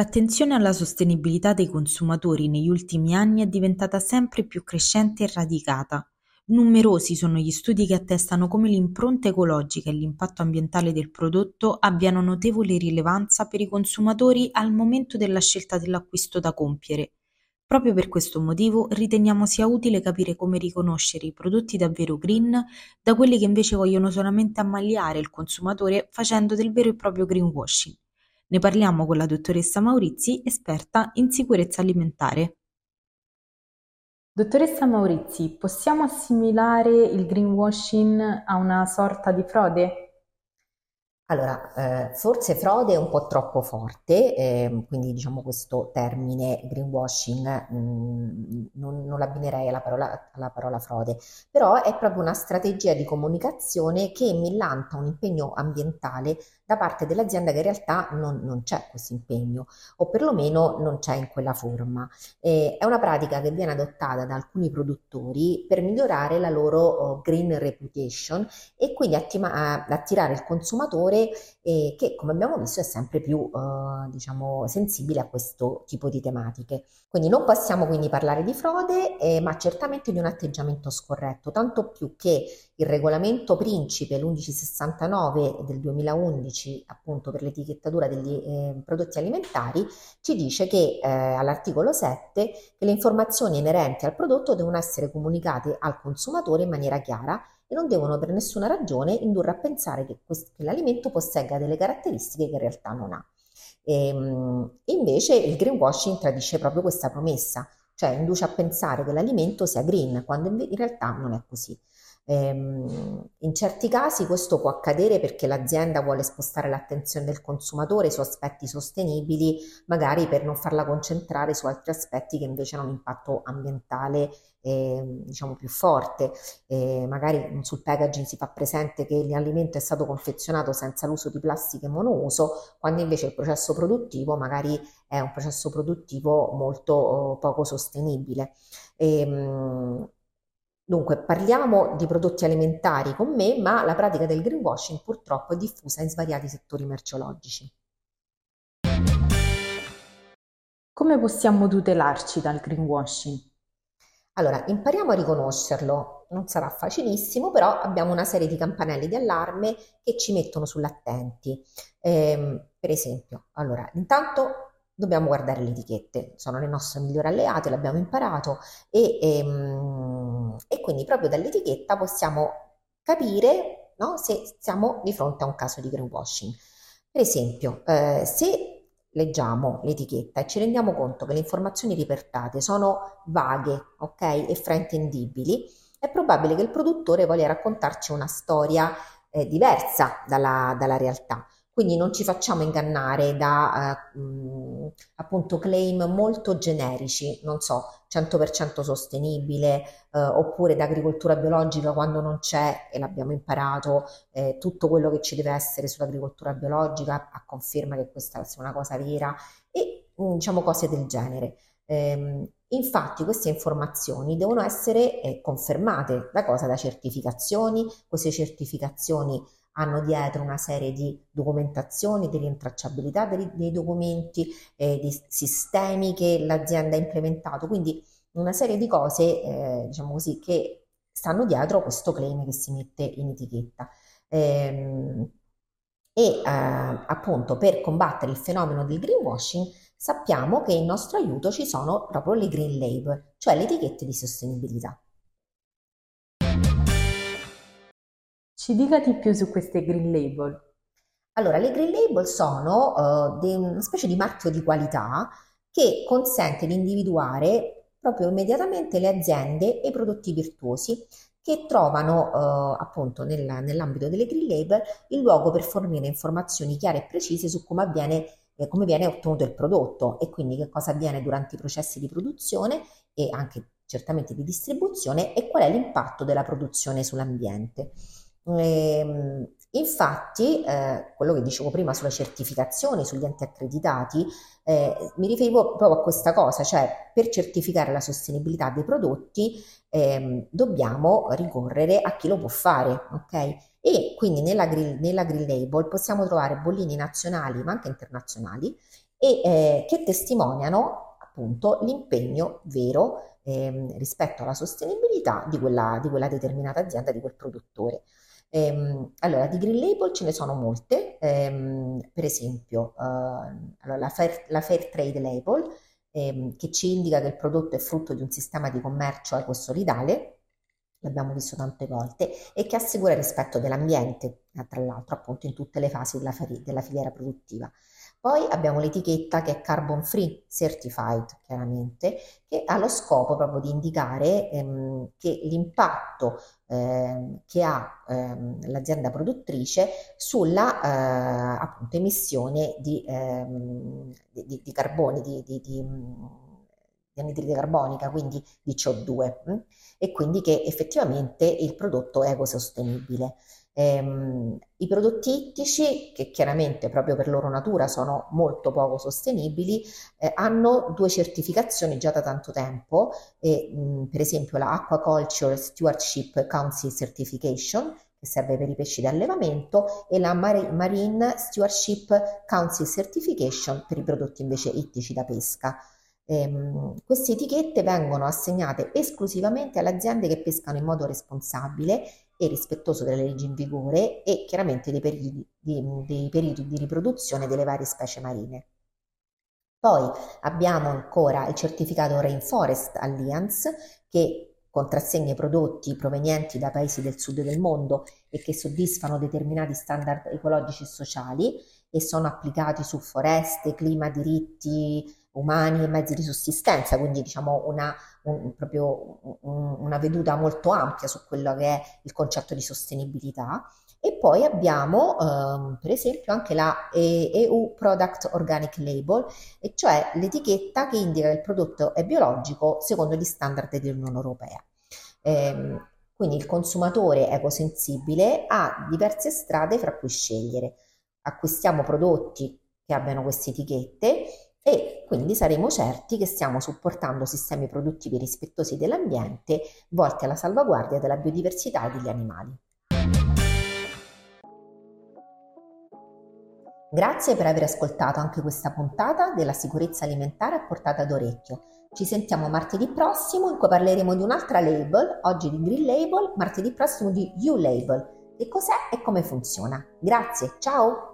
L'attenzione alla sostenibilità dei consumatori negli ultimi anni è diventata sempre più crescente e radicata. Numerosi sono gli studi che attestano come l'impronta ecologica e l'impatto ambientale del prodotto abbiano notevole rilevanza per i consumatori al momento della scelta dell'acquisto da compiere. Proprio per questo motivo riteniamo sia utile capire come riconoscere i prodotti davvero green da quelli che invece vogliono solamente ammaliare il consumatore facendo del vero e proprio greenwashing. Ne parliamo con la dottoressa Maurizi, esperta in sicurezza alimentare. Dottoressa Maurizi, possiamo assimilare il greenwashing a una sorta di frode? Allora, eh, forse frode è un po' troppo forte, eh, quindi diciamo questo termine greenwashing mh, mm, non, non l'abbinerei alla parola, alla parola, frode, però è proprio una strategia di comunicazione che millanta un impegno ambientale da parte dell'azienda che in realtà non, non c'è questo impegno o perlomeno non c'è in quella forma. Eh, è una pratica che viene adottata da alcuni produttori per migliorare la loro oh, green reputation e quindi attima, attirare il consumatore e che come abbiamo visto è sempre più eh, diciamo, sensibile a questo tipo di tematiche. Quindi non possiamo quindi parlare di frode, eh, ma certamente di un atteggiamento scorretto, tanto più che il regolamento principe, l'1169 del 2011, appunto per l'etichettatura degli eh, prodotti alimentari, ci dice che eh, all'articolo 7 che le informazioni inerenti al prodotto devono essere comunicate al consumatore in maniera chiara e non devono per nessuna ragione indurre a pensare che, questo, che l'alimento possegga delle caratteristiche che in realtà non ha. E, ehm, invece il greenwashing tradisce proprio questa promessa, cioè induce a pensare che l'alimento sia green, quando in realtà non è così. Ehm, in certi casi questo può accadere perché l'azienda vuole spostare l'attenzione del consumatore su aspetti sostenibili, magari per non farla concentrare su altri aspetti che invece hanno un impatto ambientale eh, diciamo più forte. Eh, magari sul packaging si fa presente che l'alimento è stato confezionato senza l'uso di plastiche monouso, quando invece il processo produttivo magari è un processo produttivo molto oh, poco sostenibile. Ehm, Dunque, parliamo di prodotti alimentari con me, ma la pratica del greenwashing purtroppo è diffusa in svariati settori merceologici. Come possiamo tutelarci dal greenwashing? Allora, impariamo a riconoscerlo. Non sarà facilissimo, però abbiamo una serie di campanelli di allarme che ci mettono sull'attenti. Eh, per esempio, allora, intanto dobbiamo guardare le etichette, sono le nostre migliori alleate, l'abbiamo imparato e, e, ehm, e quindi proprio dall'etichetta possiamo capire no, se siamo di fronte a un caso di greenwashing. Per esempio, eh, se leggiamo l'etichetta e ci rendiamo conto che le informazioni riportate sono vaghe okay, e fraintendibili, è probabile che il produttore voglia raccontarci una storia eh, diversa dalla, dalla realtà. Quindi non ci facciamo ingannare da eh, appunto claim molto generici, non so, 100% sostenibile eh, oppure da agricoltura biologica quando non c'è, e l'abbiamo imparato, eh, tutto quello che ci deve essere sull'agricoltura biologica a conferma che questa sia una cosa vera e diciamo cose del genere. Eh, infatti queste informazioni devono essere eh, confermate da cosa? Da certificazioni, queste certificazioni hanno dietro una serie di documentazioni, di rintracciabilità dei, dei documenti, eh, di sistemi che l'azienda ha implementato, quindi una serie di cose, eh, diciamo così, che stanno dietro questo claim che si mette in etichetta. Ehm, e eh, appunto per combattere il fenomeno del greenwashing sappiamo che in nostro aiuto ci sono proprio le green label, cioè le etichette di sostenibilità. Ci dica di più su queste green label. Allora, le green label sono uh, de- una specie di marchio di qualità che consente di individuare proprio immediatamente le aziende e i prodotti virtuosi che trovano uh, appunto nel, nell'ambito delle green label il luogo per fornire informazioni chiare e precise su come avviene eh, come viene ottenuto il prodotto e quindi che cosa avviene durante i processi di produzione e anche certamente di distribuzione e qual è l'impatto della produzione sull'ambiente. Ehm, infatti, eh, quello che dicevo prima sulla certificazione, sugli enti accreditati, eh, mi riferivo proprio a questa cosa, cioè per certificare la sostenibilità dei prodotti ehm, dobbiamo ricorrere a chi lo può fare, ok? E quindi nella grill, nella grill label possiamo trovare bollini nazionali ma anche internazionali e eh, che testimoniano appunto l'impegno vero ehm, rispetto alla sostenibilità di quella, di quella determinata azienda, di quel produttore. Ehm, allora, di green label ce ne sono molte, ehm, per esempio eh, allora, la, Fair, la, Fair, Trade Label ehm, che ci indica che il prodotto è frutto di un sistema di commercio ecosolidale, l'abbiamo visto tante volte, e che assicura il rispetto dell'ambiente, tra l'altro appunto in tutte le fasi della, della filiera produttiva. Poi abbiamo l'etichetta che è carbon free certified, chiaramente, che ha lo scopo proprio di indicare ehm, che l'impatto ehm, che ha ehm, l'azienda produttrice sulla eh, appunto, emissione di, ehm, di, di carbone, di, di, di anidride carbonica, quindi di CO2, mh? e quindi che effettivamente il prodotto è ecosostenibile. Ehm, I prodotti ittici, che chiaramente proprio per loro natura sono molto poco sostenibili, eh, hanno due certificazioni già da tanto tempo, e, mh, per esempio la Aquaculture Stewardship Council Certification, che serve per i pesci d'allevamento, e la Marine Stewardship Council Certification per i prodotti invece ittici da pesca. Ehm, queste etichette vengono assegnate esclusivamente alle aziende che pescano in modo responsabile e rispettoso delle leggi in vigore e chiaramente dei periodi di, dei periodi di riproduzione delle varie specie marine. Poi abbiamo ancora il certificato Rainforest Alliance che contrassegna i prodotti provenienti da paesi del sud del mondo e che soddisfano determinati standard ecologici e sociali e sono applicati su foreste, clima, diritti umani e mezzi di sussistenza, quindi diciamo una, un, proprio un, una veduta molto ampia su quello che è il concetto di sostenibilità. E poi abbiamo ehm, per esempio anche la EU Product Organic Label, e cioè l'etichetta che indica che il prodotto è biologico secondo gli standard dell'Unione Europea. Eh, quindi il consumatore ecosensibile ha diverse strade fra cui scegliere. Acquistiamo prodotti che abbiano queste etichette e quindi saremo certi che stiamo supportando sistemi produttivi rispettosi dell'ambiente volti alla salvaguardia della biodiversità e degli animali. Grazie per aver ascoltato anche questa puntata della sicurezza alimentare a portata d'orecchio. Ci sentiamo martedì prossimo in cui parleremo di un'altra label, oggi di Green Label, martedì prossimo di U Label. Che cos'è e come funziona? Grazie, ciao!